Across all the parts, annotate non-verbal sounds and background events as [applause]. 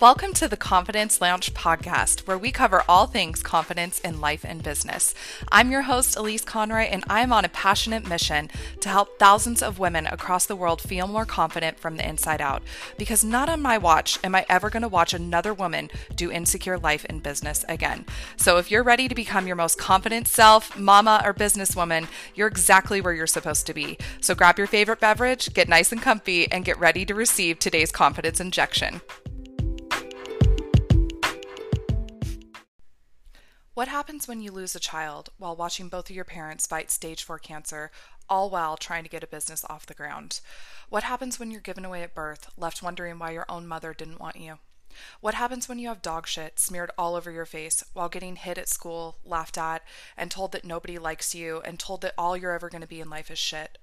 Welcome to the Confidence Lounge podcast, where we cover all things confidence in life and business. I'm your host, Elise Conroy, and I'm on a passionate mission to help thousands of women across the world feel more confident from the inside out. Because not on my watch am I ever going to watch another woman do insecure life and business again. So if you're ready to become your most confident self, mama, or businesswoman, you're exactly where you're supposed to be. So grab your favorite beverage, get nice and comfy, and get ready to receive today's confidence injection. What happens when you lose a child while watching both of your parents fight stage 4 cancer, all while trying to get a business off the ground? What happens when you're given away at birth, left wondering why your own mother didn't want you? What happens when you have dog shit smeared all over your face while getting hit at school, laughed at, and told that nobody likes you, and told that all you're ever going to be in life is shit?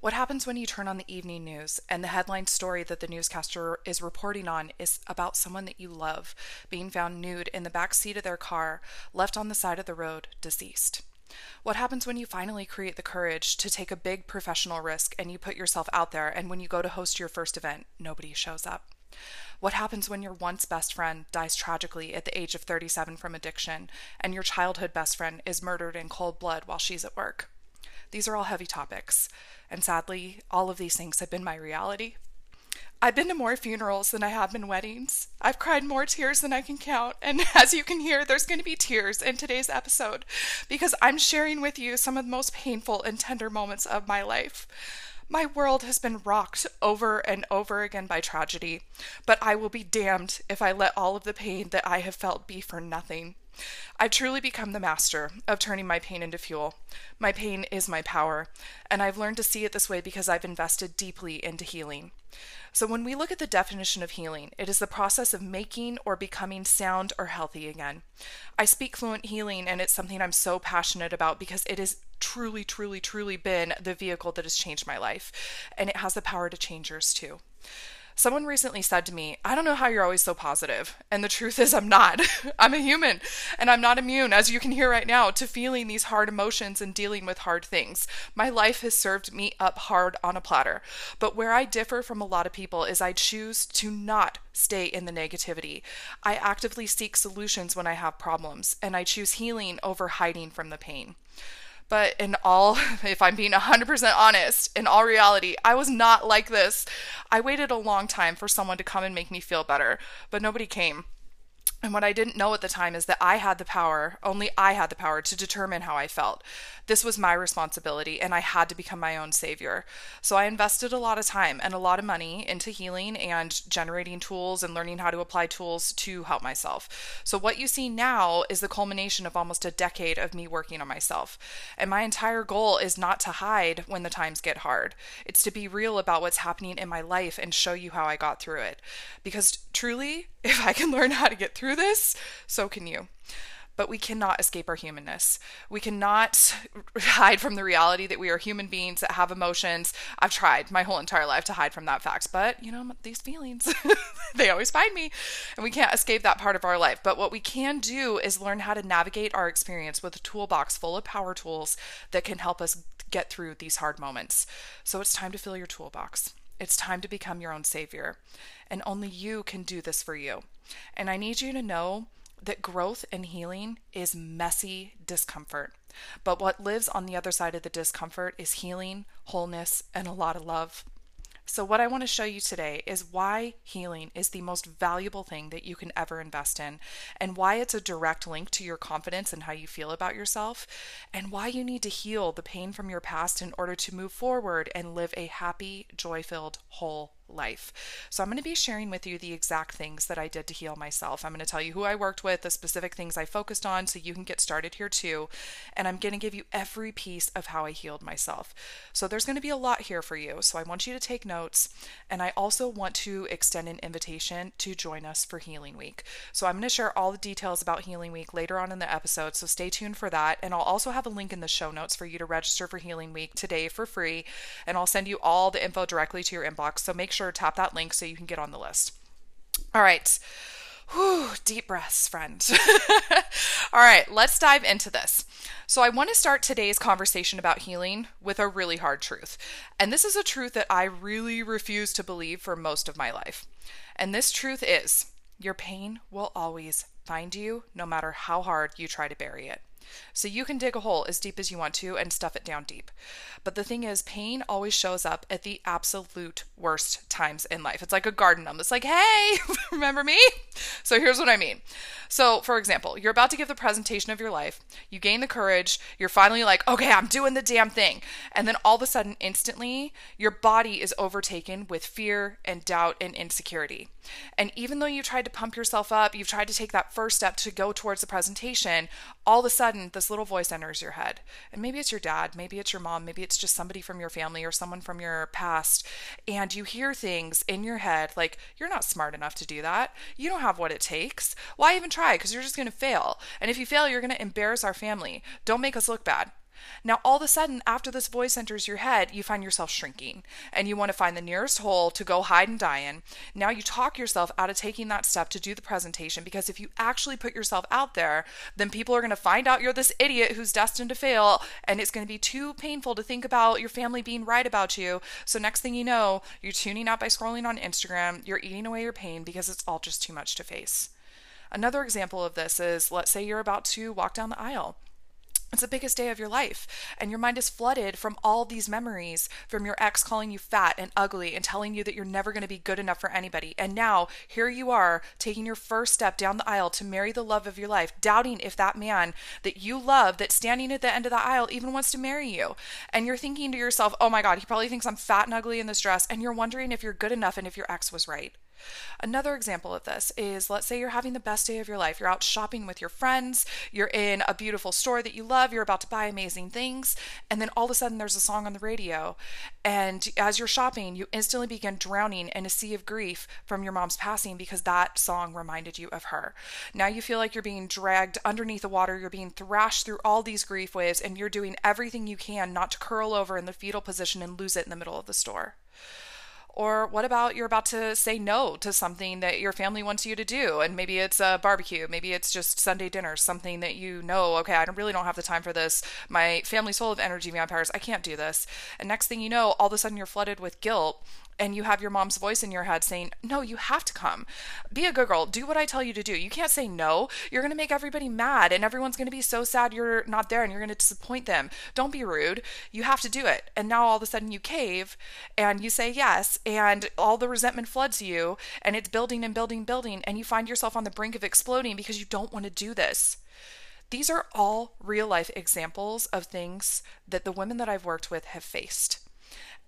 What happens when you turn on the evening news and the headline story that the newscaster is reporting on is about someone that you love being found nude in the back seat of their car, left on the side of the road, deceased? What happens when you finally create the courage to take a big professional risk and you put yourself out there, and when you go to host your first event, nobody shows up? What happens when your once best friend dies tragically at the age of 37 from addiction and your childhood best friend is murdered in cold blood while she's at work? These are all heavy topics, and sadly, all of these things have been my reality. I've been to more funerals than I have been weddings. I've cried more tears than I can count. And [laughs] as you can hear, there's going to be tears in today's episode because I'm sharing with you some of the most painful and tender moments of my life. My world has been rocked over and over again by tragedy, but I will be damned if I let all of the pain that I have felt be for nothing. I've truly become the master of turning my pain into fuel. My pain is my power, and I've learned to see it this way because I've invested deeply into healing. So, when we look at the definition of healing, it is the process of making or becoming sound or healthy again. I speak fluent healing, and it's something I'm so passionate about because it has truly, truly, truly been the vehicle that has changed my life, and it has the power to change yours too. Someone recently said to me, I don't know how you're always so positive. And the truth is, I'm not. [laughs] I'm a human, and I'm not immune, as you can hear right now, to feeling these hard emotions and dealing with hard things. My life has served me up hard on a platter. But where I differ from a lot of people is I choose to not stay in the negativity. I actively seek solutions when I have problems, and I choose healing over hiding from the pain. But in all, [laughs] if I'm being 100% honest, in all reality, I was not like this. I waited a long time for someone to come and make me feel better, but nobody came. And what I didn't know at the time is that I had the power, only I had the power to determine how I felt. This was my responsibility, and I had to become my own savior. So I invested a lot of time and a lot of money into healing and generating tools and learning how to apply tools to help myself. So what you see now is the culmination of almost a decade of me working on myself. And my entire goal is not to hide when the times get hard, it's to be real about what's happening in my life and show you how I got through it. Because truly, [laughs] if I can learn how to get through this, so can you but we cannot escape our humanness. We cannot [laughs] hide from the reality that we are human beings that have emotions. I've tried my whole entire life to hide from that fact, but you know, these feelings, [laughs] they always find me, and we can't escape that part of our life. But what we can do is learn how to navigate our experience with a toolbox full of power tools that can help us get through these hard moments. So it's time to fill your toolbox. It's time to become your own savior. And only you can do this for you. And I need you to know that growth and healing is messy discomfort. But what lives on the other side of the discomfort is healing, wholeness, and a lot of love. So, what I want to show you today is why healing is the most valuable thing that you can ever invest in, and why it's a direct link to your confidence and how you feel about yourself, and why you need to heal the pain from your past in order to move forward and live a happy, joy filled, whole life. So, I'm going to be sharing with you the exact things that I did to heal myself. I'm going to tell you who I worked with, the specific things I focused on, so you can get started here too. And I'm going to give you every piece of how I healed myself. So, there's going to be a lot here for you. So, I want you to take notes. And I also want to extend an invitation to join us for Healing Week. So, I'm going to share all the details about Healing Week later on in the episode. So, stay tuned for that. And I'll also have a link in the show notes for you to register for Healing Week today for free. And I'll send you all the info directly to your inbox. So, make sure to tap that link so you can get on the list. All right. Whew, deep breaths, friend. [laughs] All right, let's dive into this. So, I want to start today's conversation about healing with a really hard truth. And this is a truth that I really refuse to believe for most of my life. And this truth is Your pain will always find you no matter how hard you try to bury it. So you can dig a hole as deep as you want to and stuff it down deep. But the thing is, pain always shows up at the absolute worst times in life. It's like a garden gnome. It's like, hey, [laughs] remember me? So here's what I mean. So, for example, you're about to give the presentation of your life. You gain the courage. You're finally like, okay, I'm doing the damn thing. And then all of a sudden, instantly, your body is overtaken with fear and doubt and insecurity. And even though you tried to pump yourself up, you've tried to take that first step to go towards the presentation, all of a sudden this little voice enters your head. And maybe it's your dad, maybe it's your mom, maybe it's just somebody from your family or someone from your past. And you hear things in your head like, you're not smart enough to do that. You don't have what it takes. Why even try? Because you're just going to fail. And if you fail, you're going to embarrass our family. Don't make us look bad. Now, all of a sudden, after this voice enters your head, you find yourself shrinking and you want to find the nearest hole to go hide and die in. Now, you talk yourself out of taking that step to do the presentation because if you actually put yourself out there, then people are going to find out you're this idiot who's destined to fail and it's going to be too painful to think about your family being right about you. So, next thing you know, you're tuning out by scrolling on Instagram, you're eating away your pain because it's all just too much to face. Another example of this is let's say you're about to walk down the aisle it's the biggest day of your life, and your mind is flooded from all these memories from your ex calling you fat and ugly and telling you that you're never going to be good enough for anybody. And now, here you are taking your first step down the aisle to marry the love of your life, doubting if that man that you love, that's standing at the end of the aisle, even wants to marry you. And you're thinking to yourself, oh my God, he probably thinks I'm fat and ugly in this dress. And you're wondering if you're good enough and if your ex was right. Another example of this is let's say you're having the best day of your life. You're out shopping with your friends, you're in a beautiful store that you love, you're about to buy amazing things, and then all of a sudden there's a song on the radio. And as you're shopping, you instantly begin drowning in a sea of grief from your mom's passing because that song reminded you of her. Now you feel like you're being dragged underneath the water, you're being thrashed through all these grief waves, and you're doing everything you can not to curl over in the fetal position and lose it in the middle of the store. Or what about you're about to say no to something that your family wants you to do? And maybe it's a barbecue, maybe it's just Sunday dinner, something that you know, okay, I really don't have the time for this. My family's full of energy vampires. I can't do this. And next thing you know, all of a sudden you're flooded with guilt and you have your mom's voice in your head saying, No, you have to come. Be a good girl. Do what I tell you to do. You can't say no. You're going to make everybody mad, and everyone's going to be so sad you're not there and you're going to disappoint them. Don't be rude. You have to do it. And now all of a sudden you cave and you say yes, and all the resentment floods you, and it's building and building, building, and you find yourself on the brink of exploding because you don't want to do this. These are all real life examples of things that the women that I've worked with have faced.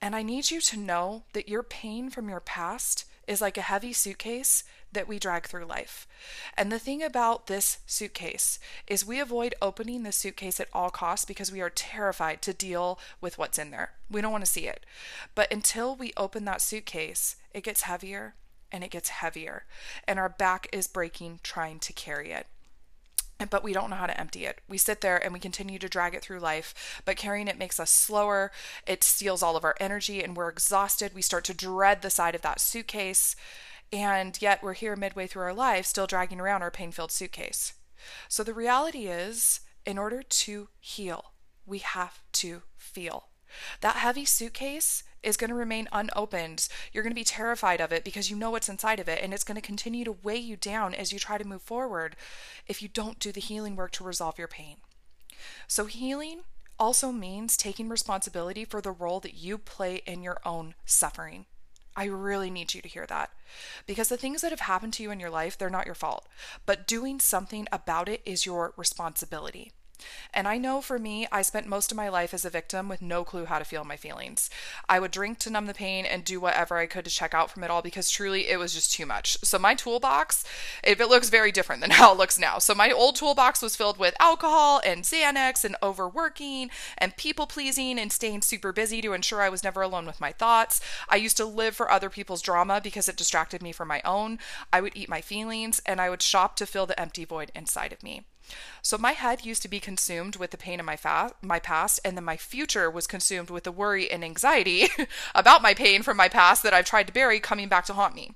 And I need you to know that your pain from your past is like a heavy suitcase that we drag through life. And the thing about this suitcase is we avoid opening the suitcase at all costs because we are terrified to deal with what's in there. We don't want to see it. But until we open that suitcase, it gets heavier and it gets heavier, and our back is breaking trying to carry it but we don't know how to empty it. We sit there and we continue to drag it through life, but carrying it makes us slower. It steals all of our energy and we're exhausted. We start to dread the side of that suitcase, and yet we're here midway through our life still dragging around our pain filled suitcase. So the reality is, in order to heal, we have to feel. That heavy suitcase is going to remain unopened. You're going to be terrified of it because you know what's inside of it, and it's going to continue to weigh you down as you try to move forward if you don't do the healing work to resolve your pain. So, healing also means taking responsibility for the role that you play in your own suffering. I really need you to hear that. Because the things that have happened to you in your life, they're not your fault. But doing something about it is your responsibility. And I know for me, I spent most of my life as a victim with no clue how to feel my feelings. I would drink to numb the pain and do whatever I could to check out from it all because truly it was just too much. So my toolbox, if it looks very different than [laughs] how it looks now. So my old toolbox was filled with alcohol and Xanax and overworking and people pleasing and staying super busy to ensure I was never alone with my thoughts. I used to live for other people's drama because it distracted me from my own. I would eat my feelings and I would shop to fill the empty void inside of me. So my head used to be consumed with the pain of my fa- my past, and then my future was consumed with the worry and anxiety [laughs] about my pain from my past that I've tried to bury coming back to haunt me.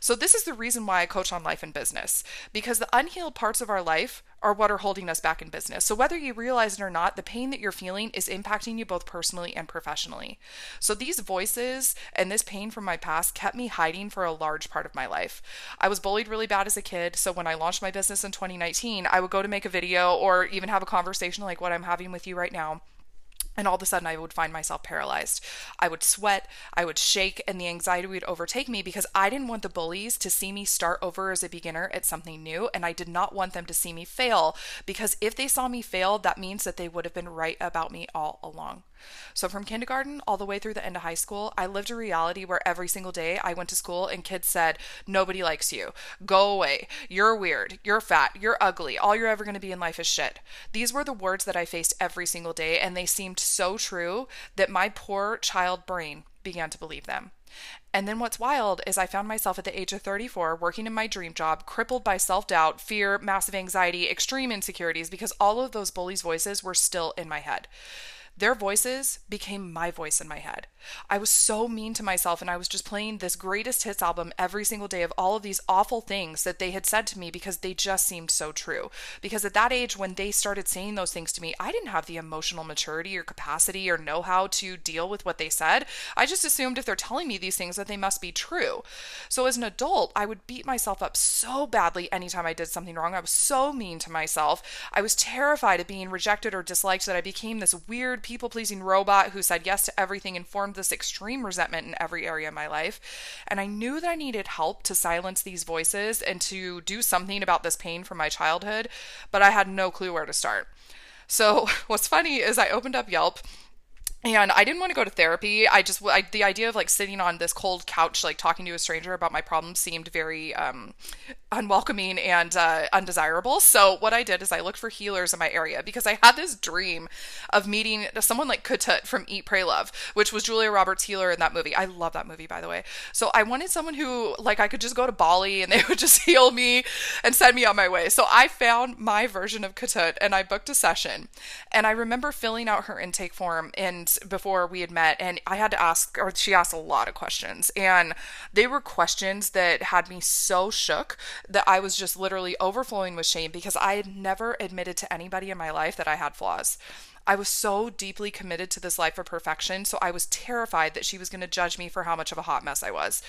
So, this is the reason why I coach on life and business because the unhealed parts of our life are what are holding us back in business. So, whether you realize it or not, the pain that you're feeling is impacting you both personally and professionally. So, these voices and this pain from my past kept me hiding for a large part of my life. I was bullied really bad as a kid. So, when I launched my business in 2019, I would go to make a video or even have a conversation like what I'm having with you right now and all of a sudden, I would find myself paralyzed. I would sweat, I would shake, and the anxiety would overtake me because I didn't want the bullies to see me start over as a beginner at something new. And I did not want them to see me fail because if they saw me fail, that means that they would have been right about me all along. So, from kindergarten all the way through the end of high school, I lived a reality where every single day I went to school and kids said, Nobody likes you. Go away. You're weird. You're fat. You're ugly. All you're ever going to be in life is shit. These were the words that I faced every single day, and they seemed so true that my poor child brain began to believe them. And then what's wild is I found myself at the age of 34 working in my dream job, crippled by self doubt, fear, massive anxiety, extreme insecurities, because all of those bullies' voices were still in my head. Their voices became my voice in my head. I was so mean to myself, and I was just playing this greatest hits album every single day of all of these awful things that they had said to me because they just seemed so true. Because at that age, when they started saying those things to me, I didn't have the emotional maturity or capacity or know how to deal with what they said. I just assumed if they're telling me these things that they must be true. So as an adult, I would beat myself up so badly anytime I did something wrong. I was so mean to myself. I was terrified of being rejected or disliked that I became this weird people pleasing robot who said yes to everything and formed this extreme resentment in every area of my life. And I knew that I needed help to silence these voices and to do something about this pain from my childhood, but I had no clue where to start. So, [laughs] what's funny is I opened up Yelp and I didn't want to go to therapy. I just I, the idea of like sitting on this cold couch, like talking to a stranger about my problems, seemed very um, unwelcoming and uh, undesirable. So what I did is I looked for healers in my area because I had this dream of meeting someone like Ketut from Eat, Pray, Love, which was Julia Roberts' healer in that movie. I love that movie, by the way. So I wanted someone who like I could just go to Bali and [laughs] they would just heal me and send me on my way. So I found my version of Ketut and I booked a session. And I remember filling out her intake form and before we had met and I had to ask or she asked a lot of questions and they were questions that had me so shook that I was just literally overflowing with shame because I had never admitted to anybody in my life that I had flaws. I was so deeply committed to this life of perfection, so I was terrified that she was going to judge me for how much of a hot mess I was.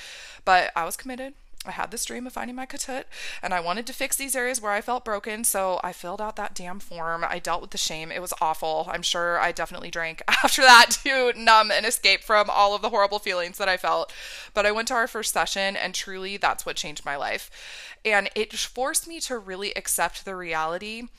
But I was committed. I had this dream of finding my ketut and I wanted to fix these areas where I felt broken. So I filled out that damn form. I dealt with the shame. It was awful. I'm sure I definitely drank [laughs] after that to numb and escape from all of the horrible feelings that I felt. But I went to our first session and truly that's what changed my life. And it forced me to really accept the reality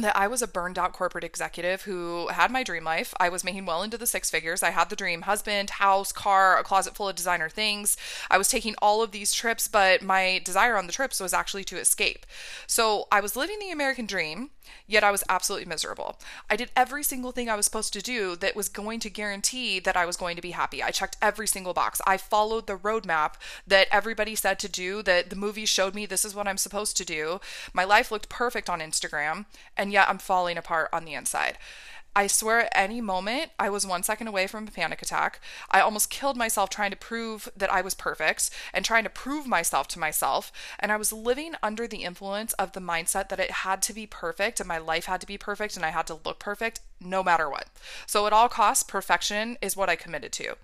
that I was a burned out corporate executive who had my dream life. I was making well into the six figures. I had the dream husband, house, car, a closet full of designer things. I was taking all of these trips, but my desire on the trips was actually to escape. So I was living the American dream Yet I was absolutely miserable. I did every single thing I was supposed to do that was going to guarantee that I was going to be happy. I checked every single box. I followed the roadmap that everybody said to do, that the movies showed me this is what I'm supposed to do. My life looked perfect on Instagram, and yet I'm falling apart on the inside. I swear at any moment I was one second away from a panic attack. I almost killed myself trying to prove that I was perfect and trying to prove myself to myself. And I was living under the influence of the mindset that it had to be perfect and my life had to be perfect and I had to look perfect no matter what. So, at all costs, perfection is what I committed to.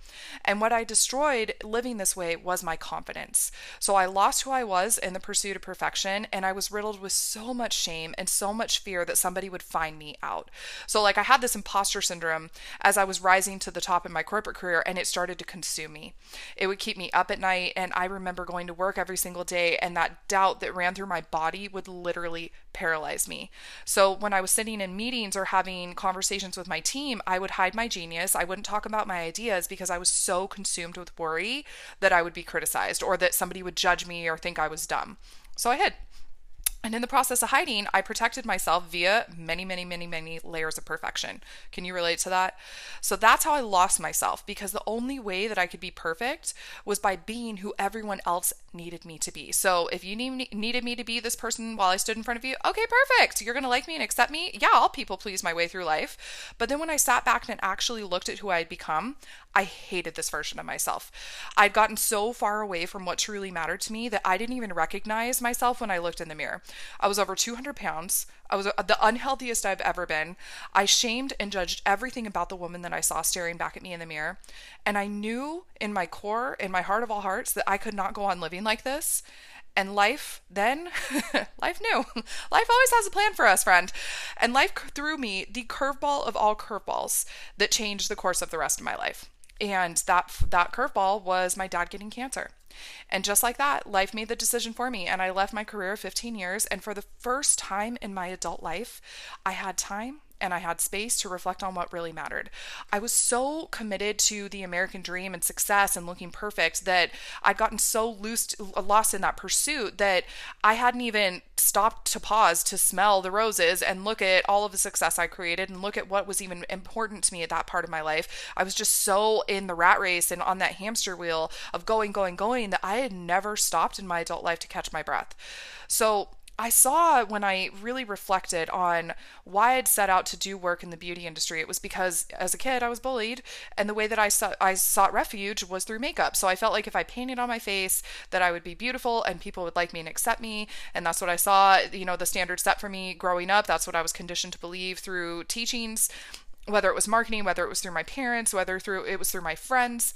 And what I destroyed living this way was my confidence. So, I lost who I was in the pursuit of perfection, and I was riddled with so much shame and so much fear that somebody would find me out. So, like, I had this imposter syndrome as I was rising to the top in my corporate career, and it started to consume me. It would keep me up at night, and I remember going to work every single day, and that doubt that ran through my body would literally paralyze me. So, when I was sitting in meetings or having conversations, conversations with my team, I would hide my genius. I wouldn't talk about my ideas because I was so consumed with worry that I would be criticized or that somebody would judge me or think I was dumb. So I hid. And in the process of hiding, I protected myself via many, many, many, many layers of perfection. Can you relate to that? So that's how I lost myself because the only way that I could be perfect was by being who everyone else needed me to be. So if you need, needed me to be this person while I stood in front of you, okay, perfect. You're going to like me and accept me. Yeah, I'll people please my way through life. But then when I sat back and actually looked at who I had become, I hated this version of myself. I'd gotten so far away from what truly mattered to me that I didn't even recognize myself when I looked in the mirror. I was over 200 pounds. I was uh, the unhealthiest I've ever been. I shamed and judged everything about the woman that I saw staring back at me in the mirror. And I knew in my core, in my heart of all hearts, that I could not go on living like this. And life then, [laughs] life knew. life always has a plan for us, friend. And life threw me the curveball of all curveballs that changed the course of the rest of my life. And that that curveball was my dad getting cancer. And just like that, life made the decision for me and I left my career of 15 years and for the first time in my adult life, I had time and I had space to reflect on what really mattered. I was so committed to the American dream and success and looking perfect that I'd gotten so loose, uh, lost in that pursuit that I hadn't even stopped to pause to smell the roses and look at all of the success I created and look at what was even important to me at that part of my life. I was just so in the rat race and on that hamster wheel of going, going, going that I had never stopped in my adult life to catch my breath. So I saw when I really reflected on why I'd set out to do work in the beauty industry, it was because as a kid I was bullied, and the way that I sought, I sought refuge was through makeup. So I felt like if I painted on my face, that I would be beautiful and people would like me and accept me, and that's what I saw. You know, the standard set for me growing up. That's what I was conditioned to believe through teachings, whether it was marketing, whether it was through my parents, whether through it was through my friends.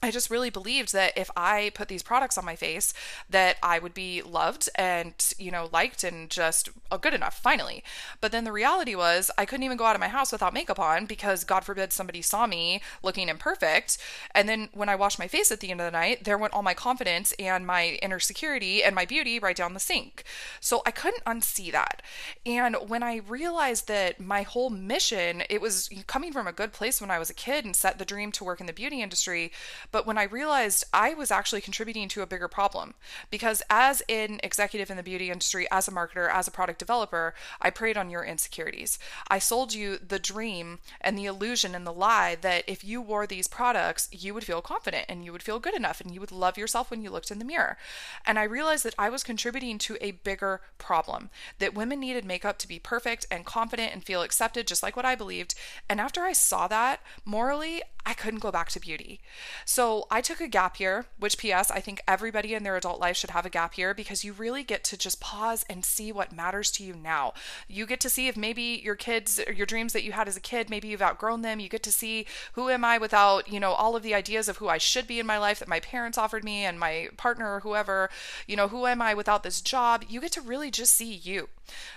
I just really believed that if I put these products on my face, that I would be loved and, you know, liked and just uh, good enough, finally. But then the reality was I couldn't even go out of my house without makeup on because, God forbid, somebody saw me looking imperfect. And then when I washed my face at the end of the night, there went all my confidence and my inner security and my beauty right down the sink. So I couldn't unsee that. And when I realized that my whole mission, it was coming from a good place when I was a kid and set the dream to work in the beauty industry but when I realized I was actually contributing to a bigger problem, because as an executive in the beauty industry, as a marketer, as a product developer, I preyed on your insecurities. I sold you the dream and the illusion and the lie that if you wore these products, you would feel confident and you would feel good enough and you would love yourself when you looked in the mirror. And I realized that I was contributing to a bigger problem, that women needed makeup to be perfect and confident and feel accepted, just like what I believed. And after I saw that, morally, I couldn't go back to beauty. So I took a gap year, which, P.S., I think everybody in their adult life should have a gap year because you really get to just pause and see what matters to you now. You get to see if maybe your kids, your dreams that you had as a kid, maybe you've outgrown them. You get to see who am I without, you know, all of the ideas of who I should be in my life that my parents offered me and my partner or whoever, you know, who am I without this job? You get to really just see you.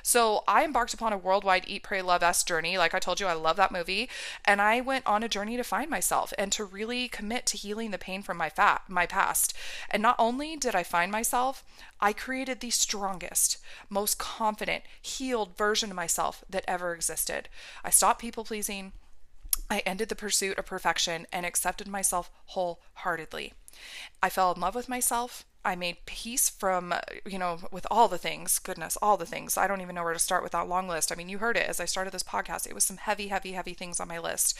So I embarked upon a worldwide Eat, Pray, Love S journey. Like I told you, I love that movie. And I went on a journey to find myself and to really commit to healing the pain from my fat my past. And not only did I find myself, I created the strongest, most confident, healed version of myself that ever existed. I stopped people pleasing. I ended the pursuit of perfection and accepted myself wholeheartedly. I fell in love with myself. I made peace from, you know, with all the things, goodness, all the things. I don't even know where to start with that long list. I mean, you heard it as I started this podcast. It was some heavy, heavy, heavy things on my list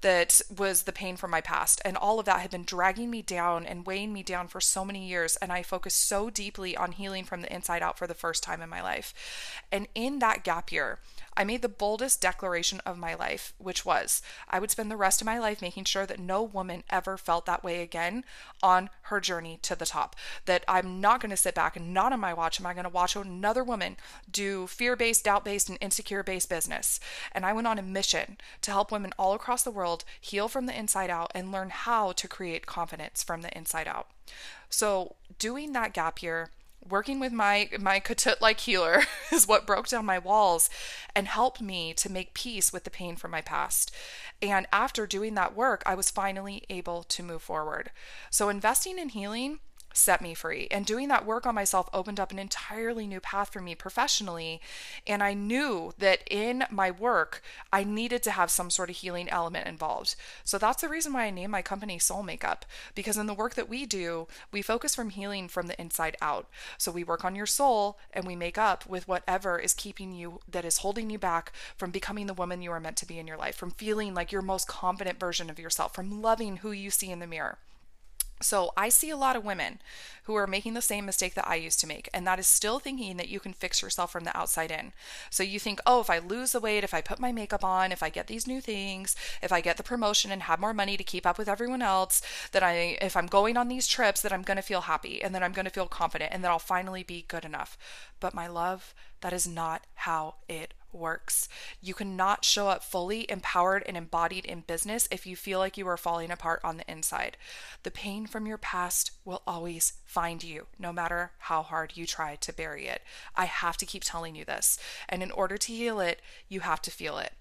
that was the pain from my past. And all of that had been dragging me down and weighing me down for so many years. And I focused so deeply on healing from the inside out for the first time in my life. And in that gap year, I made the boldest declaration of my life, which was I would spend the rest of my life making sure that no woman ever felt that way again on her journey to the top. That I'm not going to sit back and not on my watch am I going to watch another woman do fear based, doubt based, and insecure based business. And I went on a mission to help women all across the world heal from the inside out and learn how to create confidence from the inside out. So, doing that gap year, working with my my Ketut like healer [laughs] is what broke down my walls and helped me to make peace with the pain from my past. And after doing that work i was finally able to move forward. So investing in healing set me free. And doing that work on myself opened up an entirely new path for me professionally. And I knew that in my work, I needed to have some sort of healing element involved. So that's the reason why I named my company Soul Makeup, because in the work that we do, we focus from healing from the inside out. So we work on your soul and we make up with whatever is keeping you, that is holding you back from becoming the woman you are meant to be in your life, from feeling like your most confident version of yourself, from loving who you see in the mirror. So I see a lot of women who are making the same mistake that I used to make, and that is still thinking that you can fix yourself from the outside in. So you think, oh, if I lose the weight, if I put my makeup on, if I get these new things, if I get the promotion and have more money to keep up with everyone else, that I if I'm going on these trips, that I'm going to feel happy and that I'm going to feel confident and that I'll finally be good enough. But my love, that is not how it works. You cannot show up fully empowered and embodied in business if you feel like you are falling apart on the inside. The pain from your past will always find you, no matter how hard you try to bury it. I have to keep telling you this. And in order to heal it, you have to feel it.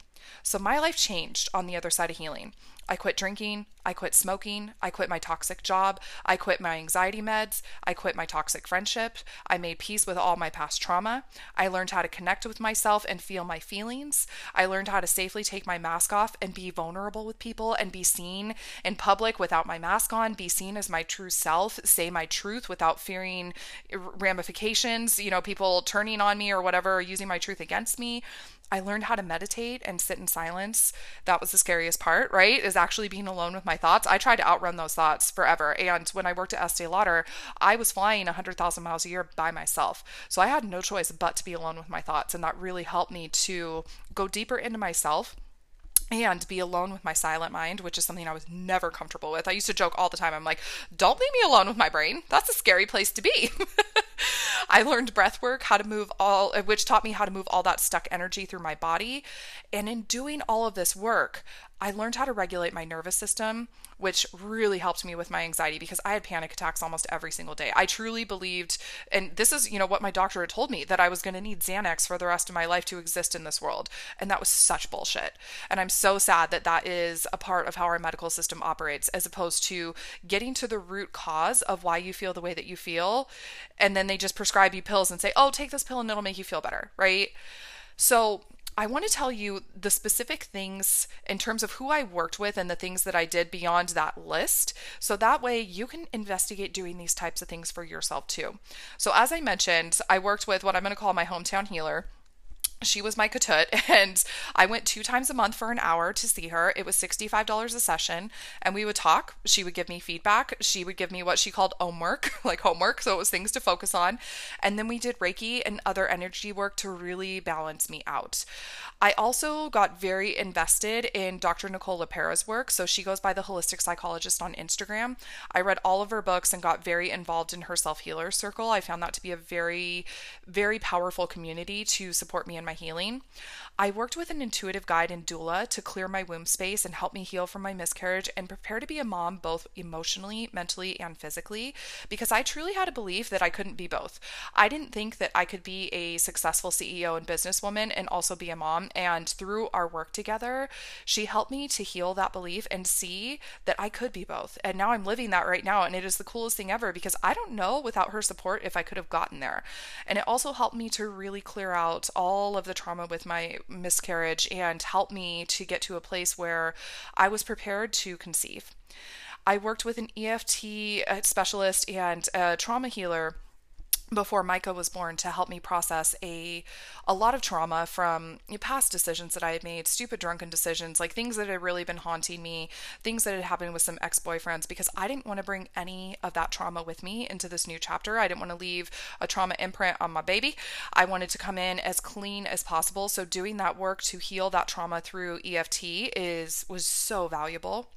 So my life changed on the other side of healing. I quit drinking. I quit smoking. I quit my toxic job. I quit my anxiety meds. I quit my toxic friendship. I made peace with all my past trauma. I learned how to connect with myself and feel my feelings. I learned how to safely take my mask off and be vulnerable with people and be seen in public without my mask on, be seen as my true self, say my truth without fearing ramifications, you know, people turning on me or whatever, using my truth against me. I learned how to meditate and sit in silence. That was the scariest part, right? Is actually being alone with my thoughts. I tried to outrun those thoughts forever. And when I worked at Estee Lauder, I was flying 100,000 miles a year by myself. So I had no choice but to be alone with my thoughts. And that really helped me to go deeper into myself and be alone with my silent mind, which is something I was never comfortable with. I used to joke all the time. I'm like, don't leave me alone with my brain. That's a scary place to be. [laughs] I learned breath work, how to move all, which taught me how to move all that stuck energy through my body. And in doing all of this work, I learned how to regulate my nervous system, which really helped me with my anxiety because I had panic attacks almost every single day. I truly believed, and this is, you know, what my doctor had told me that I was going to need Xanax for the rest of my life to exist in this world. And that was such bullshit. And I'm so sad that that is a part of how our medical system operates, as opposed to getting to the root cause of why you feel the way that you feel. And then they just prescribe you pills and say, oh, take this pill and it'll make you feel better, right? So, I want to tell you the specific things in terms of who I worked with and the things that I did beyond that list. So that way you can investigate doing these types of things for yourself too. So, as I mentioned, I worked with what I'm going to call my hometown healer she was my Ketut [laughs] and i went two times a month for an hour to see her. It was $65 a session and we would talk. She would give me feedback. She would give me what she called homework [laughs] like homework so it was things to focus on. And then we did reiki and other energy work to really balance me out. I also got very invested in dr nicole LePera's work so she goes by the holistic psychologist on instagram. I read all of her books and got very involved in her self-healer circle. I found that to be a very very powerful community to support me in my healing. I worked with an intuitive guide and doula to clear my womb space and help me heal from my miscarriage and prepare to be a mom both emotionally, mentally, and physically because I truly had a belief that I couldn't be both. I didn't think that I could be a successful CEO and businesswoman and also be a mom. And through our work together, she helped me to heal that belief and see that I could be both. And now I'm living that right now. And it is the coolest thing ever because I don't know without her support if I could have gotten there. And it also helped me to really clear out all of the trauma with my miscarriage and help me to get to a place where I was prepared to conceive. I worked with an EFT uh, specialist and a trauma healer before Micah was born to help me process a a lot of trauma from past decisions that I had made, stupid drunken decisions, like things that had really been haunting me, things that had happened with some ex-boyfriends because I didn't want to bring any of that trauma with me into this new chapter. I didn't want to leave a trauma imprint on my baby. I wanted to come in as clean as possible. So doing that work to heal that trauma through EFT is was so valuable.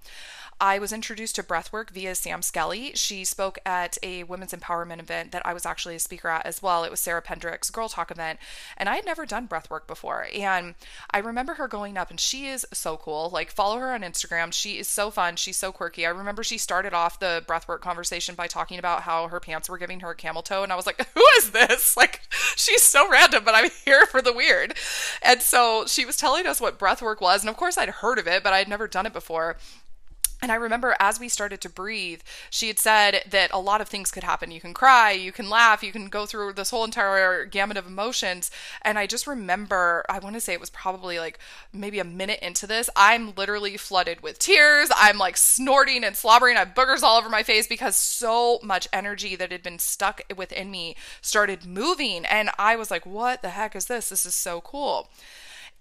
I was introduced to breathwork via Sam Skelly. She spoke at a women's empowerment event that I was actually a speaker at as well. It was Sarah Pendrick's Girl Talk event, and I had never done breathwork before. And I remember her going up, and she is so cool. Like, follow her on Instagram. She is so fun. She's so quirky. I remember she started off the breathwork conversation by talking about how her pants were giving her a camel toe, and I was like, [laughs] who is this? [laughs] Like, she's so random, but I'm [laughs] here for the weird. And so she was telling us what breathwork was, and of course I'd heard of it, but I had never done it before and I remember as we started to breathe, she had said that a lot of things could happen. You can cry, you can laugh, you can go through this whole entire gamut of emotions. And I just remember, I want to say it was probably like maybe a minute into this, I'm literally flooded with tears. I'm like snorting and slobbering. I have boogers all over my face because so much energy that had been stuck within me started moving. And I was like, what the heck is this? This is so cool.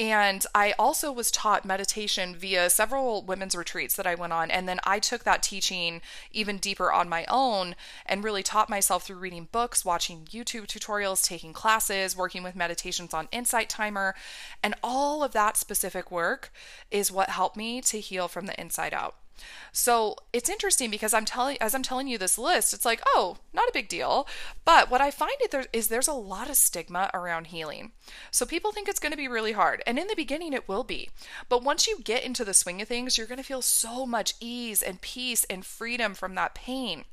And I also was taught meditation via several women's retreats that I went on. And then I took that teaching even deeper on my own and really taught myself through reading books, watching YouTube tutorials, taking classes, working with meditations on Insight Timer. And all of that specific work is what helped me to heal from the inside out. So it's interesting because I'm telling, as I'm telling you this list, it's like, oh, not a big deal. But what I find there is there's a lot of stigma around healing. So people think it's going to be really hard, and in the beginning it will be. But once you get into the swing of things, you're going to feel so much ease and peace and freedom from that pain.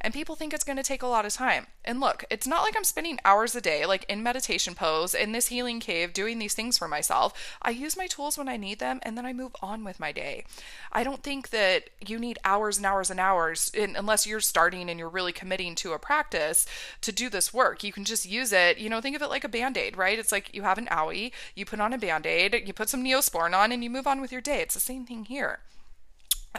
And people think it's going to take a lot of time. And look, it's not like I'm spending hours a day, like in meditation pose, in this healing cave, doing these things for myself. I use my tools when I need them, and then I move on with my day. I don't think that you need hours and hours and hours, unless you're starting and you're really committing to a practice to do this work. You can just use it, you know, think of it like a band aid, right? It's like you have an owie, you put on a band aid, you put some neosporin on, and you move on with your day. It's the same thing here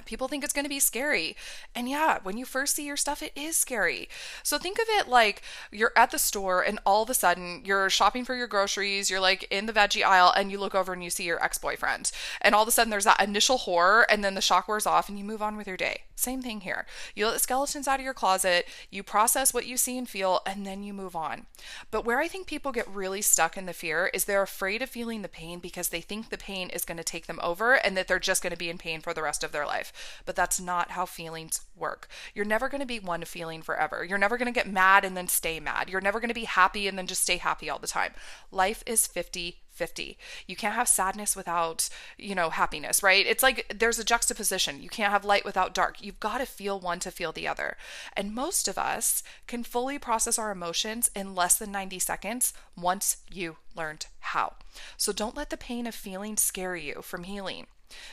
people think it's going to be scary. And yeah, when you first see your stuff, it is scary. So think of it like you're at the store and all of a sudden you're shopping for your groceries, you're like in the veggie aisle and you look over and you see your ex boyfriend. And all of a sudden there's that initial horror and then the shock wears off and you move on with your day. Same thing here. You let the skeletons out of your closet, you process what you see and feel, and then you move on. But where I think people get really stuck in the fear is they're afraid of feeling the pain because they think the pain is going to take them over and that they're just going to be in pain for the rest of their life life. But that's not how feelings work. You're never going to be one feeling forever. You're never going to get mad and then stay mad. You're never going to be happy and then just stay happy all the time. Life is 50 50. You can't have sadness without, you know, happiness, right? It's like there's a juxtaposition. You can't have light without dark. You've got to feel one to feel the other. And most of us can fully process our emotions in less than 90 seconds once you learned how. So don't let the pain of feeling scare you from healing.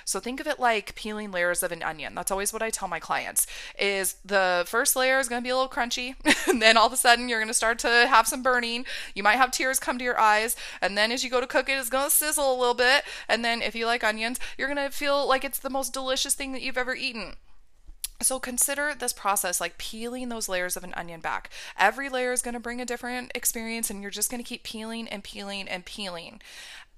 So think of it like peeling layers of an onion. That's always what I tell my clients is the first layer is going to be a little crunchy [laughs] and then all of a sudden you're going to start to have some burning. You might have tears come to your eyes and then as you go to cook it it's going to sizzle a little bit and then if you like onions, you're going to feel like it's the most delicious thing that you've ever eaten. So consider this process like peeling those layers of an onion back. Every layer is going to bring a different experience, and you're just going to keep peeling and peeling and peeling.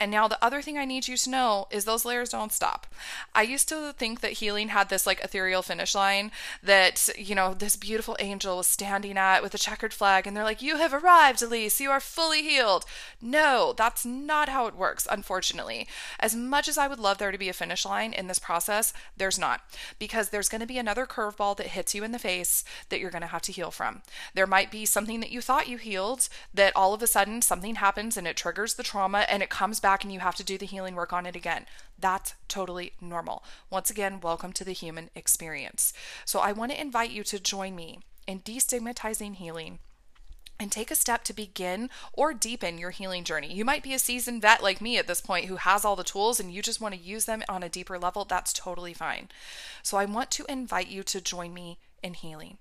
And now the other thing I need you to know is those layers don't stop. I used to think that healing had this like ethereal finish line that, you know, this beautiful angel was standing at with a checkered flag and they're like, "You have arrived, Elise. You are fully healed." No, that's not how it works, unfortunately. As much as I would love there to be a finish line in this process, there's not. Because there's going to be another curveball that hits you in the face that you're going to have to heal from. There might be something that you thought you healed that all of a sudden something happens and it triggers the trauma and it comes back back and you have to do the healing work on it again. That's totally normal. Once again, welcome to the human experience. So I want to invite you to join me in destigmatizing healing and take a step to begin or deepen your healing journey. You might be a seasoned vet like me at this point who has all the tools and you just want to use them on a deeper level. That's totally fine. So I want to invite you to join me in healing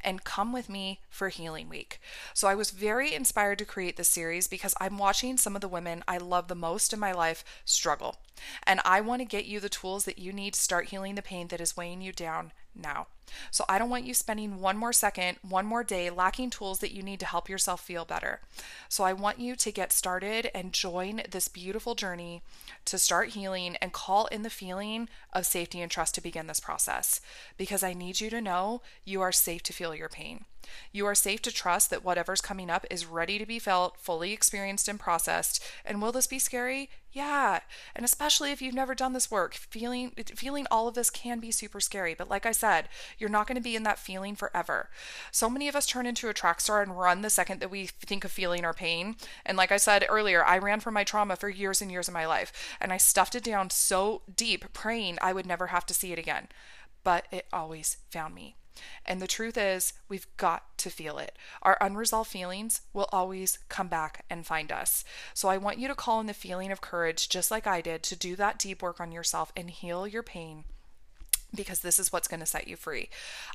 and come with me for Healing Week. So I was very inspired to create this series because I'm watching some of the women I love the most in my life struggle. And I want to get you the tools that you need to start healing the pain that is weighing you down now. So I don't want you spending one more second, one more day lacking tools that you need to help yourself feel better. So I want you to get started and join this beautiful journey to start healing and call in the feeling of safety and trust to begin this process because I need you to know you are safe to feel your pain. You are safe to trust that whatever's coming up is ready to be felt, fully experienced, and processed. And will this be scary? Yeah. And especially if you've never done this work, feeling feeling all of this can be super scary. But like I said, you're not going to be in that feeling forever. So many of us turn into a track star and run the second that we think of feeling our pain. And like I said earlier, I ran from my trauma for years and years of my life, and I stuffed it down so deep, praying I would never have to see it again. But it always found me. And the truth is, we've got to feel it. Our unresolved feelings will always come back and find us. So I want you to call in the feeling of courage, just like I did, to do that deep work on yourself and heal your pain because this is what's going to set you free.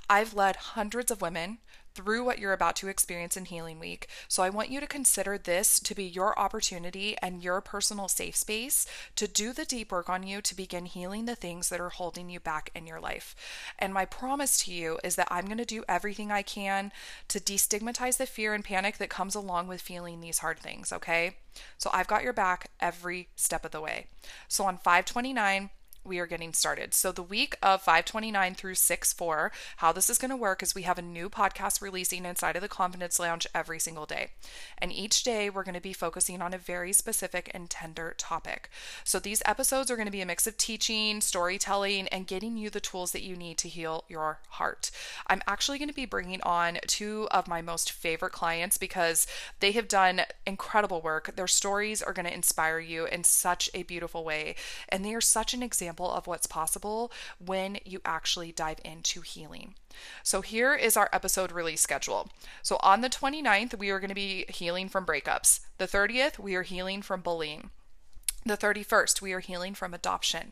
I've led hundreds of women through what you're about to experience in Healing Week. So I want you to consider this to be your opportunity and your personal safe space to do the deep work on you to begin healing the things that are holding you back in your life. And my promise to you is that I'm going to do everything I can to destigmatize the fear and panic that comes along with feeling these hard things, okay? So I've got your back every step of the way. So on 529, we are getting started. So the week of 529 through 6 4, how this is going to work is we have a new podcast releasing inside of the Confidence Lounge every single day. And each day we're going to be focusing on a very specific and tender topic. So these episodes are going to be a mix of teaching, storytelling, and getting you the tools that you need to heal your heart. I'm actually going to be bringing on two of my most favorite clients because they have done incredible work. Their stories are going to inspire you in such a beautiful way. And they are such an example example of what's possible when you actually dive into healing. So here is our episode release schedule. So on the 29th, we are going to be healing from breakups. The 30th, we are healing from bullying. The 31st, we are healing from adoption.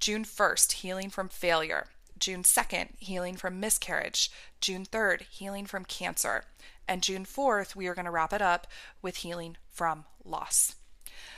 June 1st, healing from failure. June 2nd, healing from miscarriage. June 3rd, healing from cancer. And June 4th, we are going to wrap it up with healing from loss.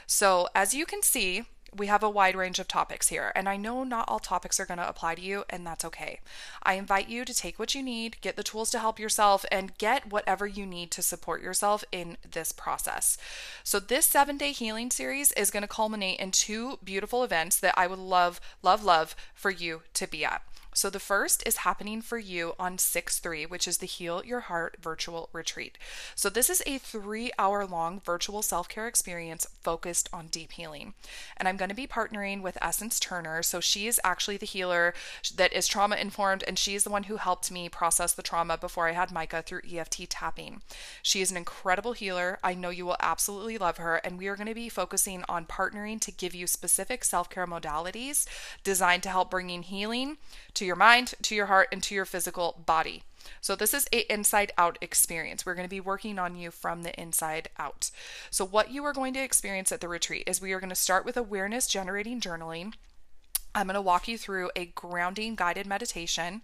So, as you can see, we have a wide range of topics here, and I know not all topics are going to apply to you, and that's okay. I invite you to take what you need, get the tools to help yourself, and get whatever you need to support yourself in this process. So, this seven day healing series is going to culminate in two beautiful events that I would love, love, love for you to be at. So the first is happening for you on 6 3, which is the Heal Your Heart virtual retreat. So this is a three hour long virtual self care experience focused on deep healing. And I'm going to be partnering with Essence Turner. So she is actually the healer that is trauma informed, and she is the one who helped me process the trauma before I had Micah through EFT tapping. She is an incredible healer. I know you will absolutely love her. And we are going to be focusing on partnering to give you specific self care modalities designed to help bringing healing to to your mind, to your heart, and to your physical body. So this is a inside out experience. We're going to be working on you from the inside out. So what you are going to experience at the retreat is we are going to start with awareness generating journaling. I'm going to walk you through a grounding guided meditation.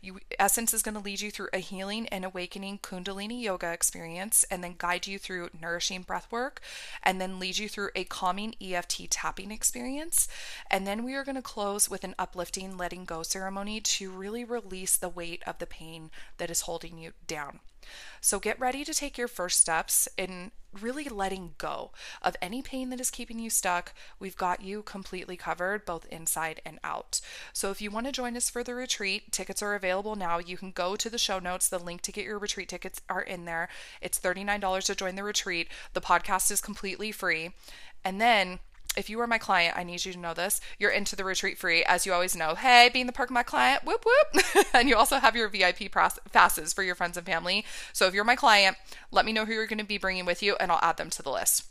You, Essence is going to lead you through a healing and awakening Kundalini yoga experience, and then guide you through nourishing breath work, and then lead you through a calming EFT tapping experience. And then we are going to close with an uplifting letting go ceremony to really release the weight of the pain that is holding you down. So get ready to take your first steps in really letting go of any pain that is keeping you stuck. We've got you completely covered, both inside and out. So if you want to join us for the retreat, tickets are available now. You can go to the show notes. The link to get your retreat tickets are in there. It's $39 to join the retreat. The podcast is completely free. And then if you are my client, I need you to know this. You're into the retreat free, as you always know. Hey, being the perk of my client, whoop whoop. [laughs] and you also have your VIP passes for your friends and family. So if you're my client, let me know who you're going to be bringing with you, and I'll add them to the list.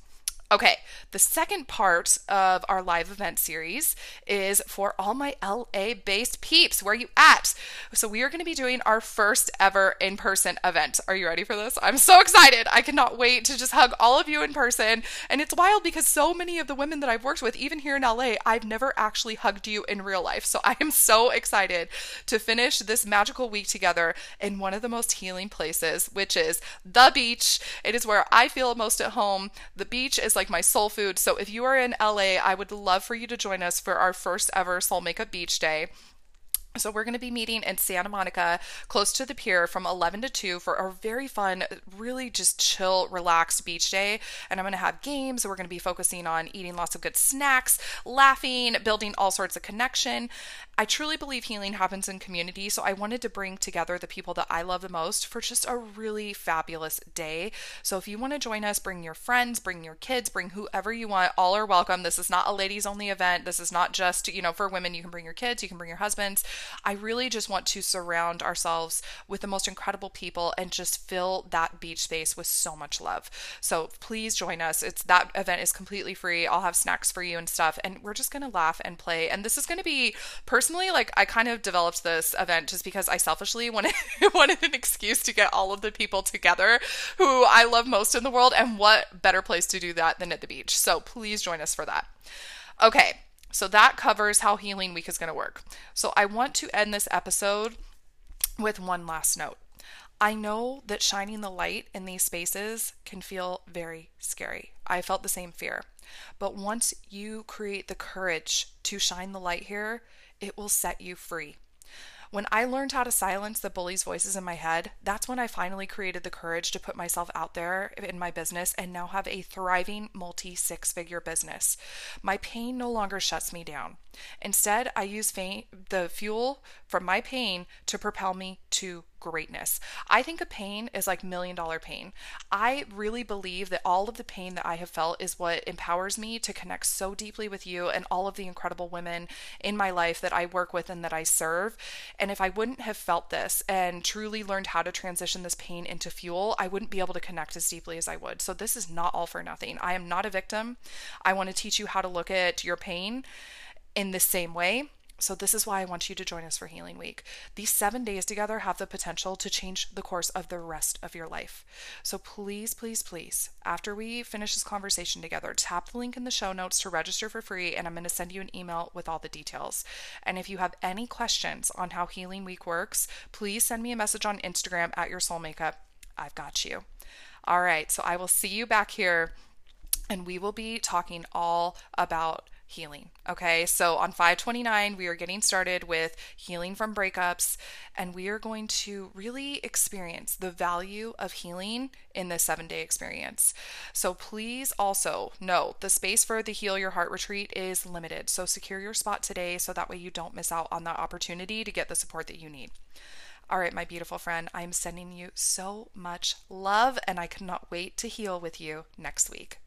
Okay, the second part of our live event series is for all my LA based peeps. Where are you at? So, we are going to be doing our first ever in person event. Are you ready for this? I'm so excited. I cannot wait to just hug all of you in person. And it's wild because so many of the women that I've worked with, even here in LA, I've never actually hugged you in real life. So, I am so excited to finish this magical week together in one of the most healing places, which is the beach. It is where I feel most at home. The beach is like my soul food. So if you are in LA, I would love for you to join us for our first ever Soul Makeup Beach Day. So we're going to be meeting in Santa Monica, close to the pier, from 11 to 2 for a very fun, really just chill, relaxed beach day. And I'm going to have games. We're going to be focusing on eating lots of good snacks, laughing, building all sorts of connection. I truly believe healing happens in community, so I wanted to bring together the people that I love the most for just a really fabulous day. So if you want to join us, bring your friends, bring your kids, bring whoever you want. All are welcome. This is not a ladies only event. This is not just, you know, for women. You can bring your kids, you can bring your husbands. I really just want to surround ourselves with the most incredible people and just fill that beach space with so much love. So please join us. It's that event is completely free. I'll have snacks for you and stuff and we're just going to laugh and play. And this is going to be personal personally, like I kind of developed this event just because I selfishly [laughs] wanted wanted an excuse to get all of the people together who I love most in the world, and what better place to do that than at the beach? So please join us for that. Okay, So that covers how Healing Week is going to work. So I want to end this episode with one last note. I know that shining the light in these spaces can feel very scary. I felt the same fear. But once you create the courage to shine the light here, it will set you free. When I learned how to silence the bully's voices in my head, that's when I finally created the courage to put myself out there in my business and now have a thriving multi six figure business. My pain no longer shuts me down. Instead, I use the fuel from my pain to propel me to greatness. I think a pain is like million dollar pain. I really believe that all of the pain that I have felt is what empowers me to connect so deeply with you and all of the incredible women in my life that I work with and that I serve. And if I wouldn't have felt this and truly learned how to transition this pain into fuel, I wouldn't be able to connect as deeply as I would. So this is not all for nothing. I am not a victim. I want to teach you how to look at your pain in the same way. So, this is why I want you to join us for Healing Week. These seven days together have the potential to change the course of the rest of your life. So, please, please, please, after we finish this conversation together, tap the link in the show notes to register for free, and I'm going to send you an email with all the details. And if you have any questions on how Healing Week works, please send me a message on Instagram at your soul makeup. I've got you. All right, so I will see you back here, and we will be talking all about healing. Okay, so on 529, we are getting started with healing from breakups, and we are going to really experience the value of healing in this seven day experience. So please also know the space for the Heal Your Heart retreat is limited. So secure your spot today so that way you don't miss out on that opportunity to get the support that you need. All right, my beautiful friend, I'm sending you so much love, and I cannot wait to heal with you next week.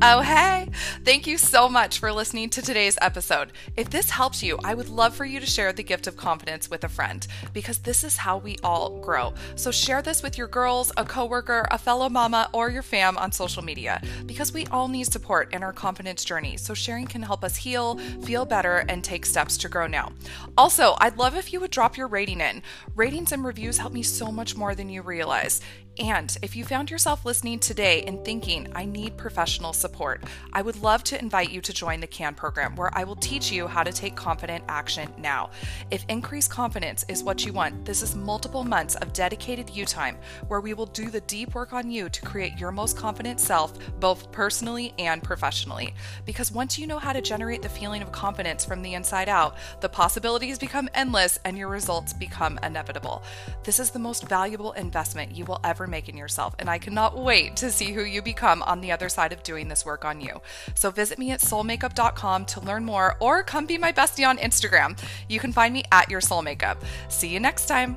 Oh, hey! Thank you so much for listening to today's episode. If this helps you, I would love for you to share the gift of confidence with a friend because this is how we all grow. So share this with your girls, a coworker, a fellow mama, or your fam on social media because we all need support in our confidence journey. So sharing can help us heal, feel better, and take steps to grow now. Also, I'd love if you would drop your rating in. Ratings and reviews help me so much more than you realize. And if you found yourself listening today and thinking, I need professional support, I would love to invite you to join the CAN program where I will teach you how to take confident action now. If increased confidence is what you want, this is multiple months of dedicated you time where we will do the deep work on you to create your most confident self, both personally and professionally. Because once you know how to generate the feeling of confidence from the inside out, the possibilities become endless and your results become inevitable. This is the most valuable investment you will ever make in yourself, and I cannot wait to see who you become on the other side of doing this work on you. So visit me at soulmakeup.com to learn more or come be my bestie on Instagram. You can find me at your soul makeup. See you next time.